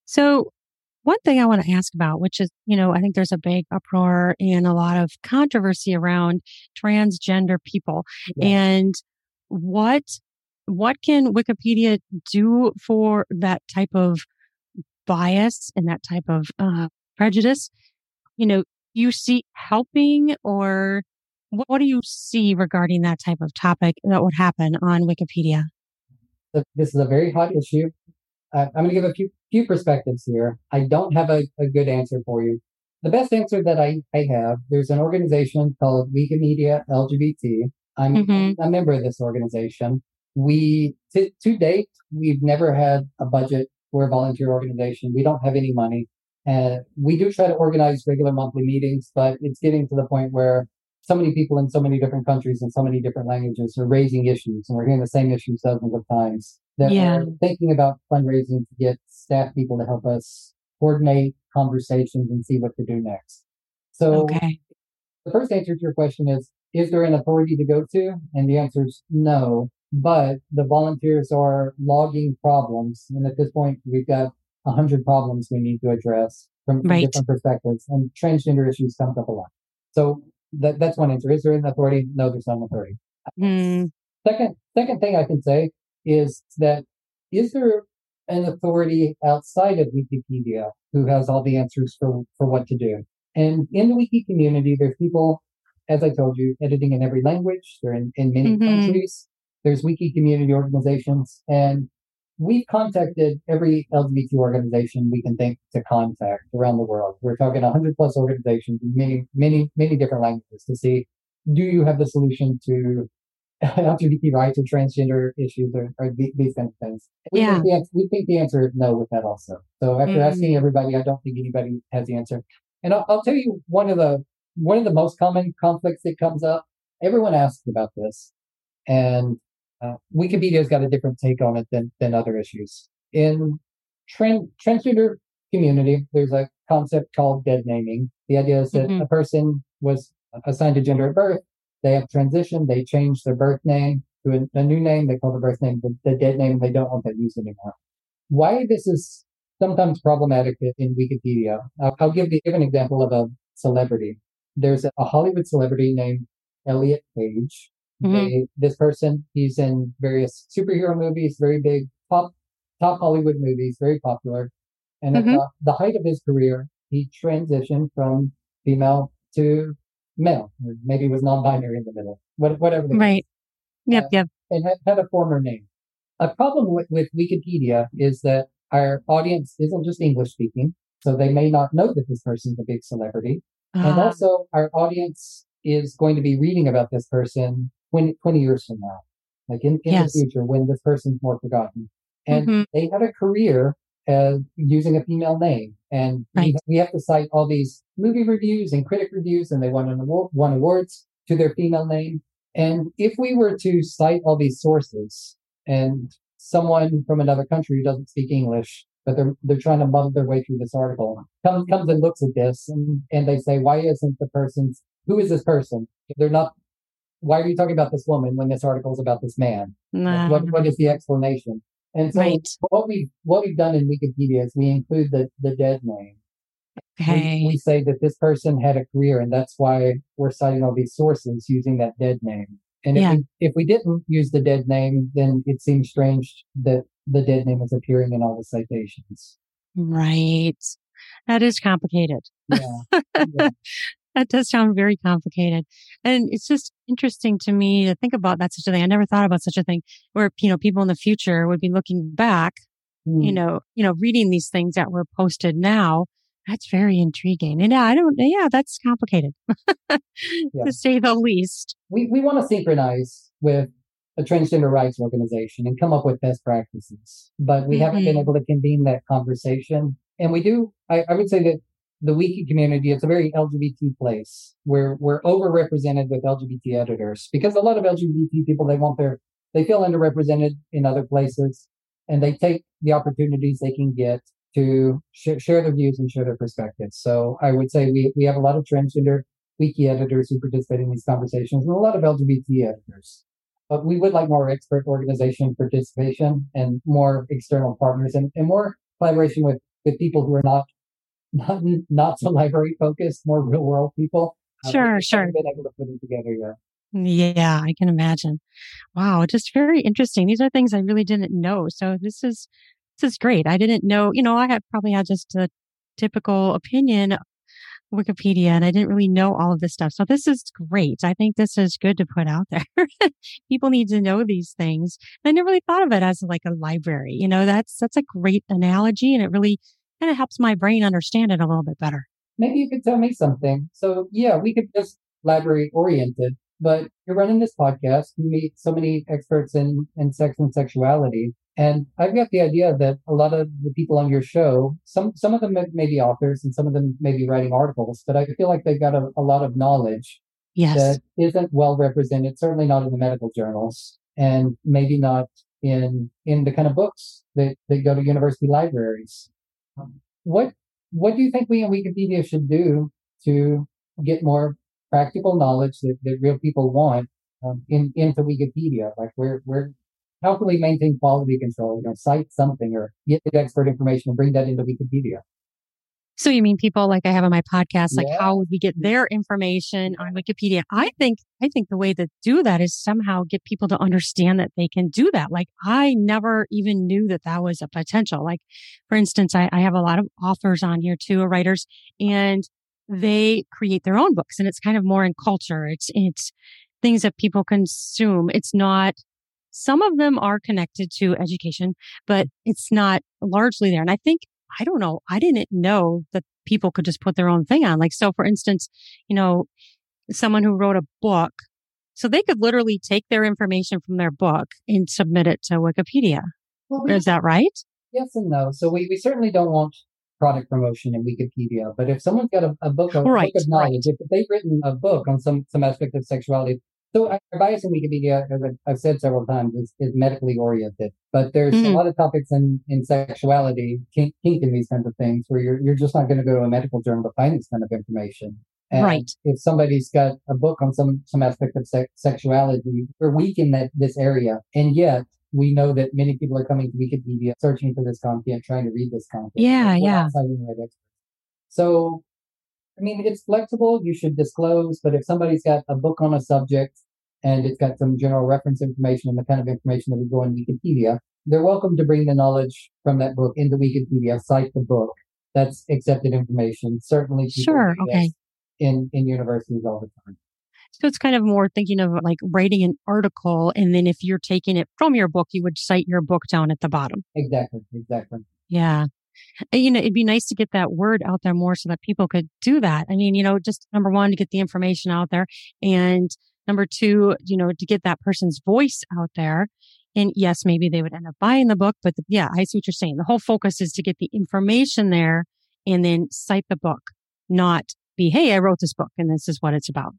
So, one thing I want to ask about, which is, you know, I think there's a big uproar and a lot of controversy around transgender people, yeah. and what what can Wikipedia do for that type of bias and that type of uh, prejudice? You know, you see helping or what do you see regarding that type of topic that would happen on Wikipedia? This is a very hot issue. Uh, I'm going to give a few, few perspectives here. I don't have a, a good answer for you. The best answer that I, I have, there's an organization called Wikimedia LGBT. I'm mm-hmm. a member of this organization. We, to, to date, we've never had a budget for a volunteer organization. We don't have any money. And we do try to organize regular monthly meetings, but it's getting to the point where so many people in so many different countries and so many different languages are raising issues, and we're hearing the same issues dozens of times. That yeah. we're thinking about fundraising to get staff people to help us coordinate conversations and see what to do next. So, okay. the first answer to your question is: Is there an authority to go to? And the answer is no. But the volunteers are logging problems, and at this point, we've got a hundred problems we need to address from, from right. different perspectives, and transgender issues comes up a lot. So that, that's one answer. Is there an authority? No, there's no authority. Mm. Second, second thing I can say is that is there an authority outside of Wikipedia who has all the answers for, for what to do. And in the wiki community, there's people, as I told you, editing in every language. They're in, in many Mhm. countries. There's wiki community organizations and we've contacted every LGBT organization we can think to contact around the world. We're talking 100 plus organizations in many, many, many different languages to see, do you have the solution to LGBT rights or transgender issues or, or these kind of things? We, Yeah. think the, we think the answer is no with that also. So after Mhm. asking everybody, I don't think anybody has the answer. And I'll, I'll tell you one of the, one of the most common conflicts that comes up. Everyone asks about this and uh, Wikipedia's got a different take on it than, than other issues. In tran- transgender community, there's a concept called dead naming. The idea is that Mhm. a person was assigned a gender at birth, they have transitioned, they change their birth name to a, a new name, they call the birth name the, the dead name, they don't want that used anymore. Why this is sometimes problematic in- Wikipedia, I'll, I'll give, the, give an example of a celebrity. There's a, a Hollywood celebrity named Elliot Page. Mhm. They, this person, he's in various superhero movies, very big top top Hollywood movies, very popular. And at Mhm. the, the height of his career, he transitioned from female to male, or maybe was non-binary in the middle, what, whatever. the case Right. Yep. Uh, Yep. and had, had a former name. A problem with, with Wikipedia is that our audience isn't just English speaking, so they may not know that this person's a big celebrity. And Ah, also, our audience is going to be reading about this person 20, 20 years from now, like in, in Yes. the future when this person's more forgotten. And Mhm. they had a career as using a female name. And Right. we, we have to cite all these movie reviews and critic reviews, and they won an award, won awards to their female name. And if we were to cite all these sources and someone from another country who doesn't speak English, but they're, they're trying to muddle their way through this article, comes, comes and looks at this and, and they say, why isn't the person's, who is this person? They're not, why are you talking about this woman when this article is about this man? nah, What, what is the explanation? And so Right. what we what we've done in Wikipedia is we include the, the dead name. okay. We, we say that this person had a career and that's why we're citing all these sources using that dead name. And if Yeah. we if we didn't use the dead name, then it seems strange that the dead name is appearing in all the citations. right. That is complicated. Yeah. yeah. That does sound very complicated. And it's just interesting to me to think about that such a thing. I never thought about such a thing where, you know, people in the future would be looking back, you Hmm. know, you know, reading these things that were posted now. That's very intriguing. And I don't, yeah, that's complicated Yeah. to say the least. we, we want to synchronize with a transgender rights organization and come up with best practices, but we haven't been Mhm. able to convene that conversation. And we do, I, I would say that the wiki community, it's a very LGBT place where we're overrepresented with LGBT editors because a lot of LGBT people, they want their, they feel underrepresented in other places and they take the opportunities they can get to sh- share their views and share their perspectives. So I would say we, we have a lot of transgender wiki editors who participate in these conversations and a lot of LGBT editors. But we would like more expert organization participation and more external partners and, and more collaboration with, with people who are not not not so library focused, more real world people. Uh, Sure, just sure. Been able to put it together yet. Yeah, I can imagine. Wow, just very interesting. These are things I really didn't know. So this is this is great. I didn't know, you know, I had probably had just a typical opinion Wikipedia and I didn't really know all of this stuff. So this is great. I think this is good to put out there. People need to know these things. I never really thought of it as like a library. You know, that's that's a great analogy and it really kind of helps my brain understand it a little bit better. Maybe you could tell me something. So yeah, we could just library oriented, but you're running this podcast. You meet so many experts in, in sex and sexuality. And I've got the idea that a lot of the people on your show, some, some of them may- may be authors and some of them may be writing articles, but I feel like they've got a, a lot of knowledge Yes. that isn't well represented, certainly not in the medical journals and maybe not in, in the kind of books that, that go to university libraries. What, what do you think we in Wikipedia should do to get more practical knowledge that, that real people want um, in, into Wikipedia? Like where, where, how can we maintain quality control? You know, cite something or get the expert information and bring that into Wikipedia. So you mean people like I have on my podcast, like Yeah. how would we get mm-hmm. their information on Wikipedia? I think, I think the way to do that is somehow get people to understand that they can do that. Like I never even knew that that was a potential. Like for instance, I, I have a lot of authors on here too, or writers, and they create their own books and it's kind of more in culture. It's, it's things that people consume. It's not, some of them are connected to education, but it's not largely there. And I think I don't know. I didn't know that people could just put their own thing on. Like, so for instance, you know, someone who wrote a book, so they could literally take their information from their book and submit it to Wikipedia. Well, we- Is that right? yes and no. So we, we certainly don't want product promotion in Wikipedia, but if someone's got a, a book of, Right, book of knowledge, if they've written a book on some, some aspect of sexuality, so our bias in Wikipedia, as I've- said several times, is, is medically oriented. But there's a Mhm. lot of topics in, in sexuality, kink, kink and these kinds of things, where you're, you're just not going to go to a medical journal to find this kind of information. And Right. If somebody's got a book on some, some aspect of sex, sexuality, we're weak in that, this area. And yet we know that many people are coming to Wikipedia, searching for this content, trying to read this content. Yeah, yeah. not citing the right. So, I mean, it's flexible. You should disclose, but if somebody's got a book on a subject and it's got some general reference information and the kind of information that would go in Wikipedia, they're welcome to bring the knowledge from that book into Wikipedia, cite the book. That's accepted information. Certainly, Sure, okay. In in universities all the time. So it's kind of more thinking of like writing an article. And then if you're taking it from your book, you would cite your book down at the bottom. Exactly, exactly. Yeah. And, You know, it'd be nice to get that word out there more so that people could do that. I mean, you know, just number one, to get the information out there. And number two, you know, to get that person's voice out there. And yes, maybe they would end up buying the book, but the, yeah, I see what you're saying. The whole focus is to get the information there and then cite the book, not be, Hey, I wrote this book and this is what it's about.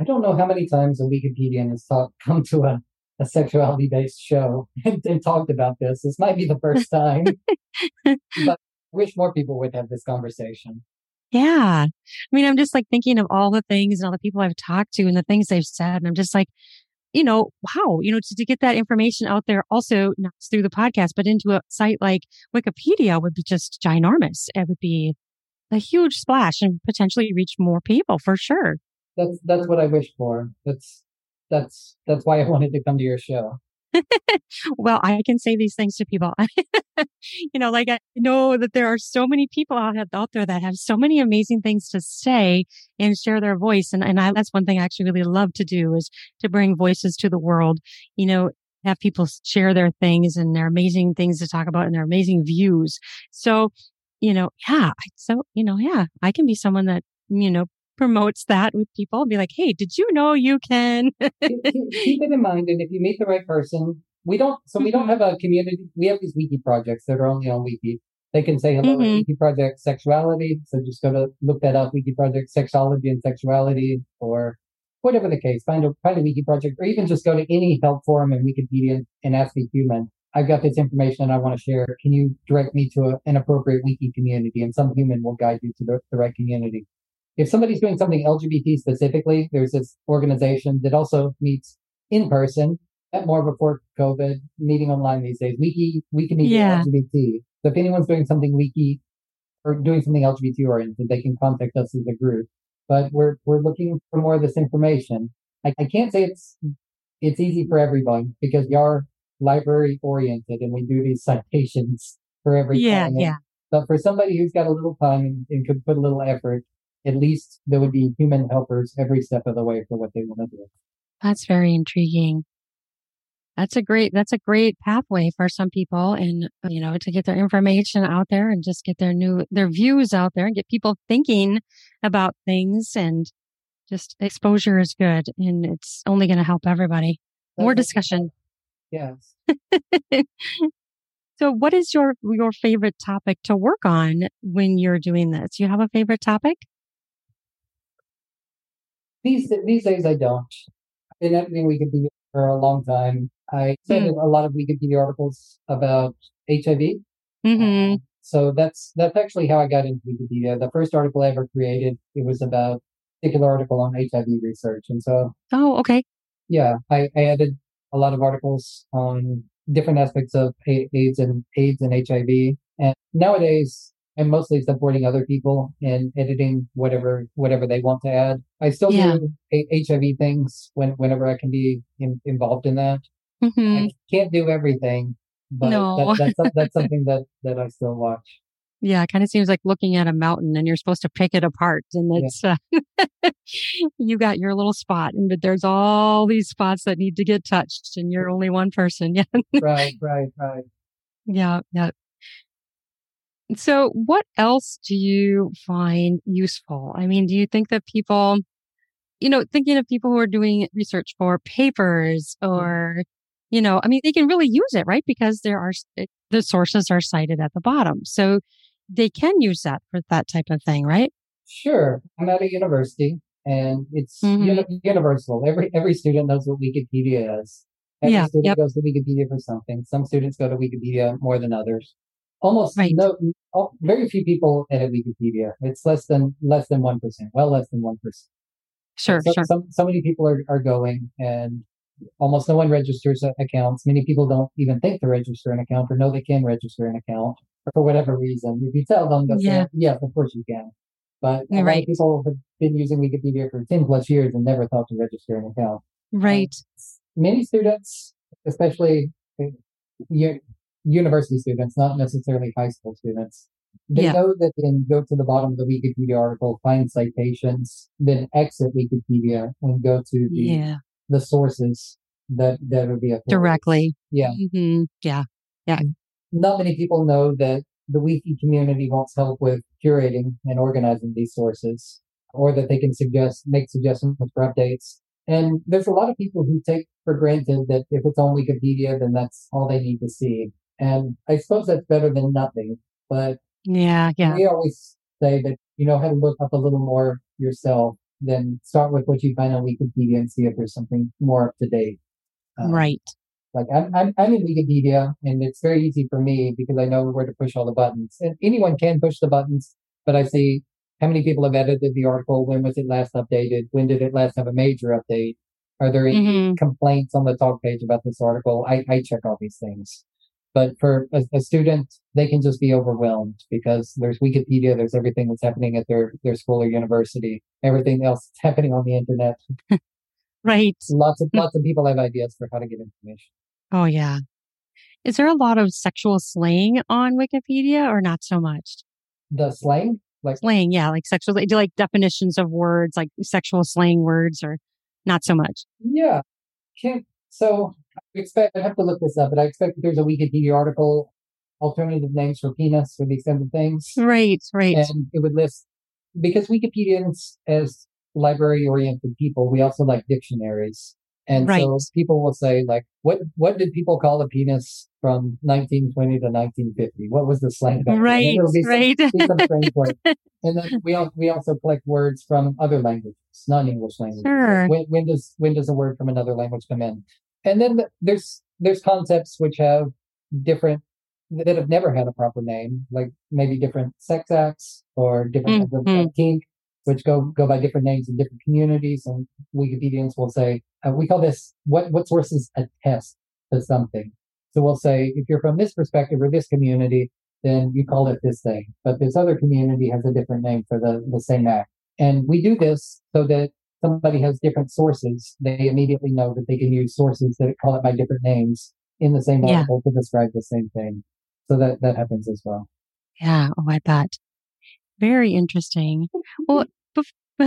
I don't know how many times a Wikipedian has come to a, a sexuality based show and, and talked about this. This might be the first time, but I wish more people would have this conversation. Yeah. I mean, I'm just like thinking of all the things and all the people I've talked to and the things they've said. And I'm just like, you know, wow, you know, to, to get that information out there also not through the podcast, but into a site like Wikipedia would be just ginormous. It would be a huge splash and potentially reach more people for sure. That's that's what I wish for. That's that's that's why I wanted to come to your show. Well, I can say these things to people. you know, like I know that there are so many people out, out there that have so many amazing things to say and share their voice. And, and I, that's one thing I actually really love to do is to bring voices to the world, you know, have people share their things and their amazing things to talk about and their amazing views. So, you know, yeah. So, you know, yeah, I can be someone that, you know, promotes that with people and be like, Hey, did you know you can? keep, keep- it in mind, and if you meet the right person, we don't. So we don't have a community. We have these wiki projects that are only on Wiki. They can say hello Mhm. at Wiki Project Sexuality. So just go to look that up. Wiki Project Sexology and Sexuality, or whatever the case. Find a find a Wiki project, or even just go to any help forum in Wikipedia and ask a human. I've got this information and I want to share. Can you direct me to a, an appropriate wiki community? And some human will guide you to the, the right community. If somebody's doing something LGBT specifically, there's this organization that also meets in person at more before COVID, meeting online these days. Wiki, Wikimedia Yeah. LGBT. So if anyone's doing something wiki or doing something LGBT oriented, they can contact us as a group. But we're we're looking for more of this information. I, I can't say it's it's easy for everyone because we are library oriented and we do these citations for every yeah. client. Yeah. But for somebody who's got a little time and, and could put a little effort, at least there would be human helpers every step of the way for what they want to do. That's very intriguing. That's a great, that's a great pathway for some people and, uh, you know, to get their information out there and just get their new, their views out there and get people thinking about things and just exposure is good and it's only going to help everybody. More That's- discussion. Yes. So what is your, your favorite topic to work on when you're doing this? You have a favorite topic? These these days I don't. I've been editing Wikipedia for a long time. I cited a lot of Wikipedia articles about HIV. Mm-hmm. Um, so that's that's actually how I got into Wikipedia. The first article I ever created, it was about a particular article on HIV research. And so Oh, okay. yeah, I, I added a lot of articles on different aspects of AIDS and AIDS and HIV. And nowadays, I'm mostly supporting other people and editing whatever whatever they want to add. I still Yeah. do a- HIV things when whenever I can be in, involved in that. hmm I can't do everything, but No. that, that's that's something that that I still watch. Yeah, it kind of seems like looking at a mountain and you're supposed to pick it apart. And Yeah. it's, uh, you got your little spot, and but there's all these spots that need to get touched, and you're only one person. Yeah. right, right, right. Yeah. Yeah. So, what else do you find useful? I mean, do you think that people, you know, thinking of people who are doing research for papers or, you know, I mean, they can really use it, right? Because there are, the sources are cited at the bottom. So they can use that for that type of thing, right? Sure. I'm at a university and it's Mhm. uni- universal. Every every student knows what Wikipedia is. Every Yeah, student yep. goes to Wikipedia for something. Some students go to Wikipedia more than others. Almost Right. no, oh, very few people edit Wikipedia. It's less than less than one percent. Well, less than one percent. Sure, so, sure. Some, so many people are, are going and almost no one registers accounts. Many people don't even think to register an account or know they can register an account for whatever reason. If you tell them, Yeah. say, yes, of course you can. But a lot Right. of people have been using Wikipedia for 10 plus years and never thought to register an account. Right. Many students, especially eh, u- university students, not necessarily high school students, they Yeah. know that they can go to the bottom of the Wikipedia article, find citations, then exit Wikipedia and go to the Yeah. the sources that that would be. Directly. Yeah, hmm Yeah. Yeah. not many people know that the wiki community wants help with curating and organizing these sources, or that they can suggest make suggestions for updates. And there's a lot of people who take for granted that if it's on Wikipedia, then that's all they need to see. And I suppose that's better than nothing. But Yeah. Yeah. we always say that you know how to look up a little more yourself. Then start with what you find on Wikipedia and see if there's something more up to date. Um, Right. like I'm, I'm, I'm in Wikipedia and it's very easy for me because I know where to push all the buttons and anyone can push the buttons, but I see how many people have edited the article. When was it last updated? When did it last have a major update? Are there any hmm complaints on the talk page about this article? I, I check all these things. But for a, a student, they can just be overwhelmed because there's Wikipedia, there's everything that's happening at their, their school or university, everything else that's happening on the internet. Right. Lots of Mm. lots of people have ideas for how to get information. Oh, yeah. Is there a lot of sexual slang on Wikipedia or not so much? The slang, like Slang, yeah, like sexual, do like definitions of words, like sexual slang words, or not so much? Yeah. Can't, so expect, I have to look this up, but I expect that there's a Wikipedia article, alternative names for penis for these kinds of things. Right, right. And it would list, because Wikipedians, as library oriented people, we also like dictionaries. And so people will say, like, what, what did people call a penis from 1920 to 1950? What was the slang back then? Right, some- right. some word. And then we all, we also collect words from other languages, non-English languages. Sure. When, when does when does a word from another language come in? And then there's there's concepts which have different that have never had a proper name, like maybe different sex acts or different kinds of, of kink, which go go by different names in different communities. And Wikipedians will say uh, we call this what what sources attest to something. So we'll say if you're from this perspective or this community, then you call it this thing. But this other community has a different name for the, the same act. And we do this so that somebody has different sources. They immediately know that they can use sources that call it by different names in the same Yeah. article to describe the same thing. So that, that happens as well. Yeah. Oh, I bet. Very interesting. Well,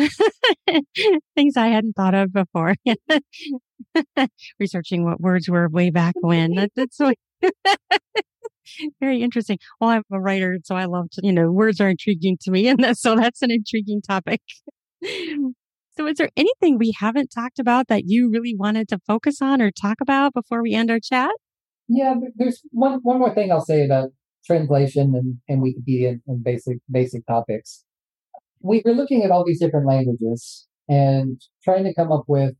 things I hadn't thought of before. Researching what words were way back when. That, that's so very interesting. Well, I'm a writer, so I love to, you know, words are intriguing to me. And that's, so that's an intriguing topic. So is there anything we haven't talked about that you really wanted to focus on or talk about before we end our chat? Yeah, there's one, one more thing I'll say about translation and, and Wikipedia and, and basic, basic topics. We, we're looking at all these different languages and trying to come up with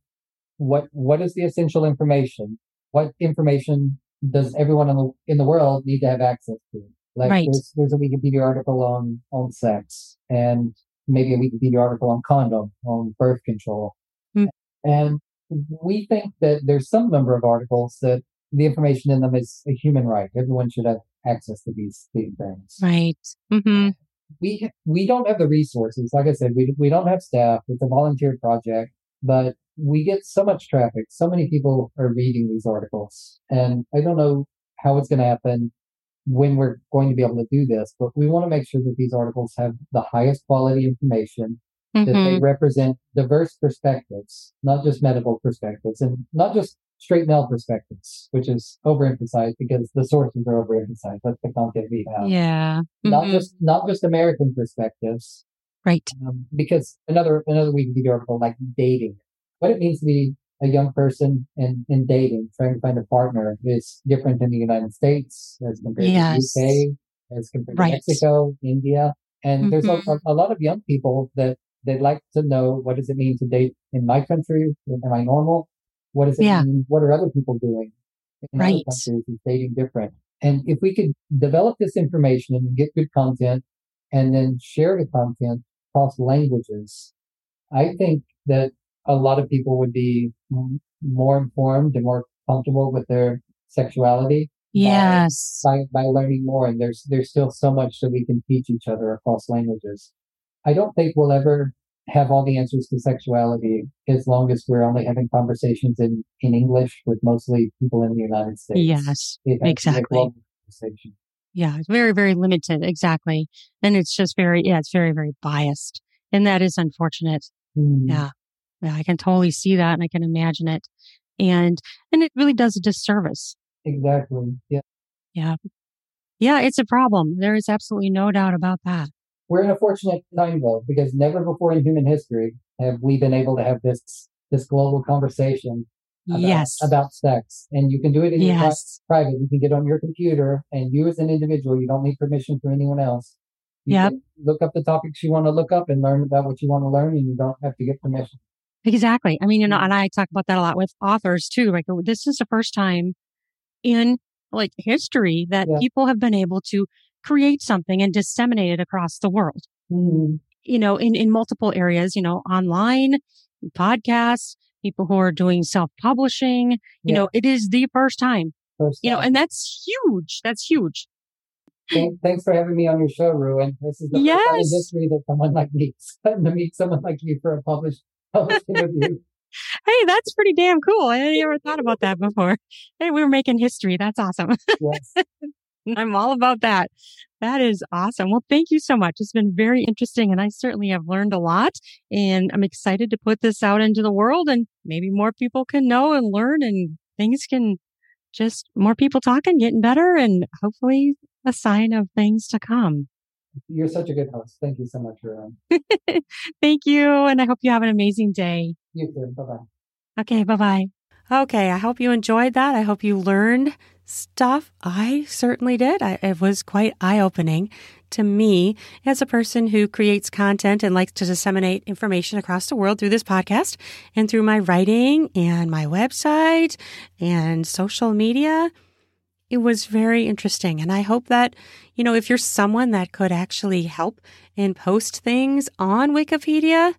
what, what is the essential information? What information does everyone in the, in the world need to have access to? Like Right. there's, there's a Wikipedia article on, on sex and maybe a Wikipedia article on condom, on birth control. Hmm. And we think that there's some number of articles that the information in them is a human right. Everyone should have access to these, these things. Right. Mm-hmm. We we don't have the resources. Like I said, we we don't have staff. It's a volunteer project, but we get so much traffic. So many people are reading these articles, and I don't know how it's going to happen when we're going to be able to do this, but we want to make sure that these articles have the highest quality information, that they Mm-hmm. represent diverse perspectives, not just medical perspectives and not just straight male perspectives, which is overemphasized because the sources are overemphasized. That's the content we have. Yeah. Not Mhm. just not just American perspectives, Right. um, because another another Wikipedia article like dating, what it means to be a young person and in dating, trying to find a partner is different in the United States as compared Yes. to the UK, as compared Right. to Mexico, India, and there's a, Mhm. a, lot of young people that they'd like to know what does it mean to date in my country? Am I normal? What does it Yeah. mean? What are other people doing in other Right. countries? Is dating different? And if we could develop this information and get good content, and then share the content across languages, I think that a lot of people would be more informed and more comfortable with their sexuality Yes. by, by learning more. And there's there's still so much that we can teach each other across languages. I don't think we'll ever have all the answers to sexuality as long as we're only having conversations in, in English with mostly people in the United States. Yes. It has to be a exactly. Yeah. It's very, very limited. Exactly. And it's just very, yeah, it's very, very biased. And that is unfortunate. Hmm. Yeah. Yeah. I can totally see that and I can imagine it. And, and it really does a disservice. Exactly. Yeah. Yeah. Yeah. It's a problem. There is absolutely no doubt about that. We're in a fortunate time though, because never before in human history have we been able to have this this global conversation about, yes. about sex. And you can do it in your yes. private. You can get on your computer and you as an individual, you don't need permission from anyone else. You Yep. can look up the topics you want to look up and learn about what you want to learn and you don't have to get permission. Exactly. I mean, you know, and I talk about that a lot with authors too. Like this is the first time in like history that Yeah. people have been able to create something and disseminate it across the world. Mm, You know, in, in multiple areas, you know, online, podcasts, people who are doing self-publishing, you Yeah. know, it is the first time, first you know, and that's huge. That's huge. Thanks for having me on your show, Ruan. This is the first time in history that someone like me to meet someone like you for a published interview. Hey, that's pretty damn cool. I never thought about that before. Hey, we were making history. That's awesome. Yes. I'm all about that. That is awesome. Well, thank you so much. It's been very interesting and I certainly have learned a lot and I'm excited to put this out into the world and maybe more people can know and learn and things can just more people talking, getting better and hopefully a sign of things to come. You're such a good host. Thank you so much, Ruan. Thank you. And I hope you have an amazing day. You too. Bye bye. Okay. Bye bye. Okay. I hope you enjoyed that. I hope you learned stuff. I certainly did. I, it was quite eye opening to me as a person who creates content and likes to disseminate information across the world through this podcast and through my writing and my website and social media. It was very interesting. And I hope that, you know, if you're someone that could actually help and post things on Wikipedia,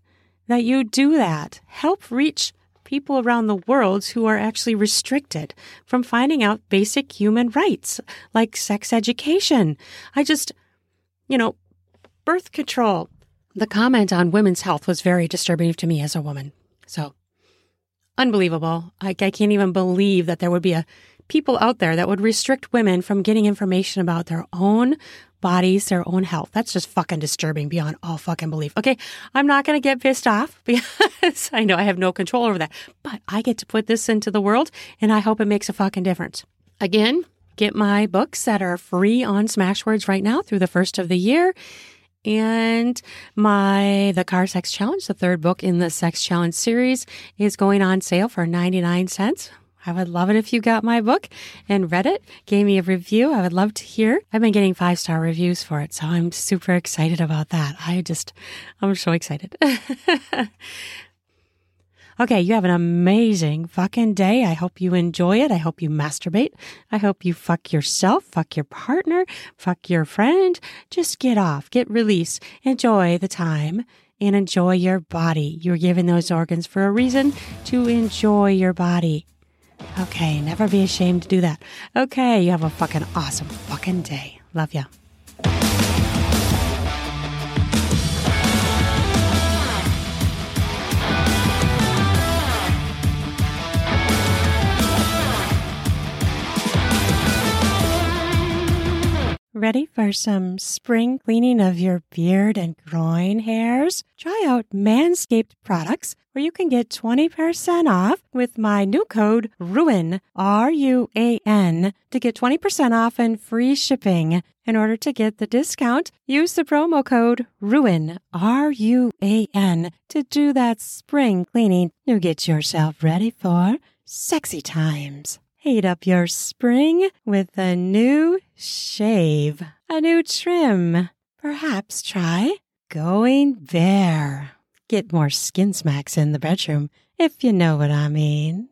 that you do that. Help reach people around the world who are actually restricted from finding out basic human rights like sex education. I just, you know, birth control. The comment on women's health was very disturbing to me as a woman. So unbelievable. I, I can't even believe that there would be a people out there that would restrict women from getting information about their own bodies, their own health. That's just fucking disturbing beyond all fucking belief. Okay. I'm not going to get pissed off because I know I have no control over that, but I get to put this into the world and I hope it makes a fucking difference. Again, get my books that are free on Smashwords right now through the first of the year. And my The Car Sex Challenge, the third book in the Sex Challenge series, is going on sale for 99 cents. I would love it if you got my book and read it, gave me a review. I would love to hear. I've been getting five star reviews for it, so I'm super excited about that. I just, I'm so excited. Okay, you have an amazing fucking day. I hope you enjoy it. I hope you masturbate. I hope you fuck yourself, fuck your partner, fuck your friend. Just get off, get release, enjoy the time, and enjoy your body. You're given those organs for a reason to enjoy your body. Okay, never be ashamed to do that. Okay, you have a fucking awesome fucking day. Love ya. Ready for some spring cleaning of your beard and groin hairs? Try out Manscaped products where you can get 20% off with my new code RUAN, R U A N, to get 20% off and free shipping. In order to get the discount, use the promo code RUAN, R U A N, to do that spring cleaning you get yourself ready for sexy times. Heat up your spring with a new shave, a new trim. Perhaps try going bare. Get more skin smacks in the bedroom, if you know what I mean.